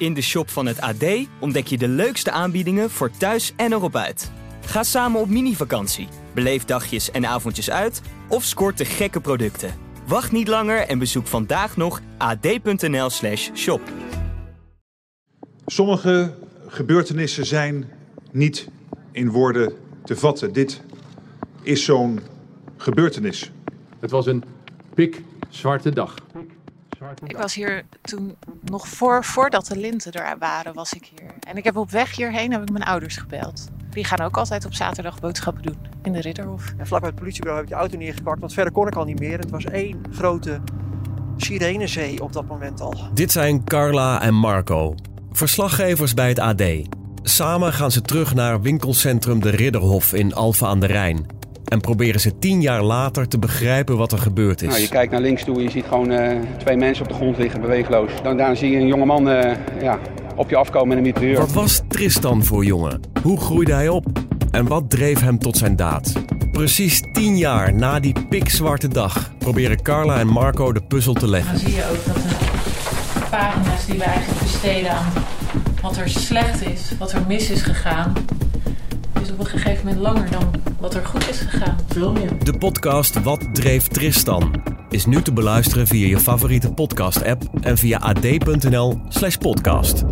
In de shop van het AD ontdek je de leukste aanbiedingen voor thuis en erop uit. Ga samen op mini-vakantie, beleef dagjes en avondjes uit of scoort de gekke producten. Wacht niet langer en bezoek vandaag nog ad.nl/slash shop. Sommige gebeurtenissen zijn niet in woorden te vatten. Dit is zo'n gebeurtenis. Het was een pikzwarte dag. Ik was hier toen nog voor, voordat de linten er waren, was ik hier. En ik heb op weg hierheen heb ik mijn ouders gebeld. Die gaan ook altijd op zaterdag boodschappen doen in de Ridderhof. En vlak bij het politiebureau heb ik de auto neergepakt, want verder kon ik al niet meer. Het was één grote sirenezee op dat moment al. Dit zijn Carla en Marco, verslaggevers bij het AD. Samen gaan ze terug naar winkelcentrum De Ridderhof in Alphen aan de Rijn. En proberen ze tien jaar later te begrijpen wat er gebeurd is. Nou, je kijkt naar links toe en je ziet gewoon uh, twee mensen op de grond liggen, beweegloos. Dan daar zie je een jonge man uh, ja, op je afkomen met een mitrailleur. Wat was Tristan voor jongen? Hoe groeide hij op? En wat dreef hem tot zijn daad? Precies tien jaar na die pikzwarte dag proberen Carla en Marco de puzzel te leggen. Dan zie je ook dat de pagina's die we eigenlijk besteden aan wat er slecht is, wat er mis is gegaan, gegeven moment langer dan wat er goed is gegaan. Veel meer. De podcast Wat dreef Tristan is nu te beluisteren via je favoriete podcast-app en via ad.nl/podcast.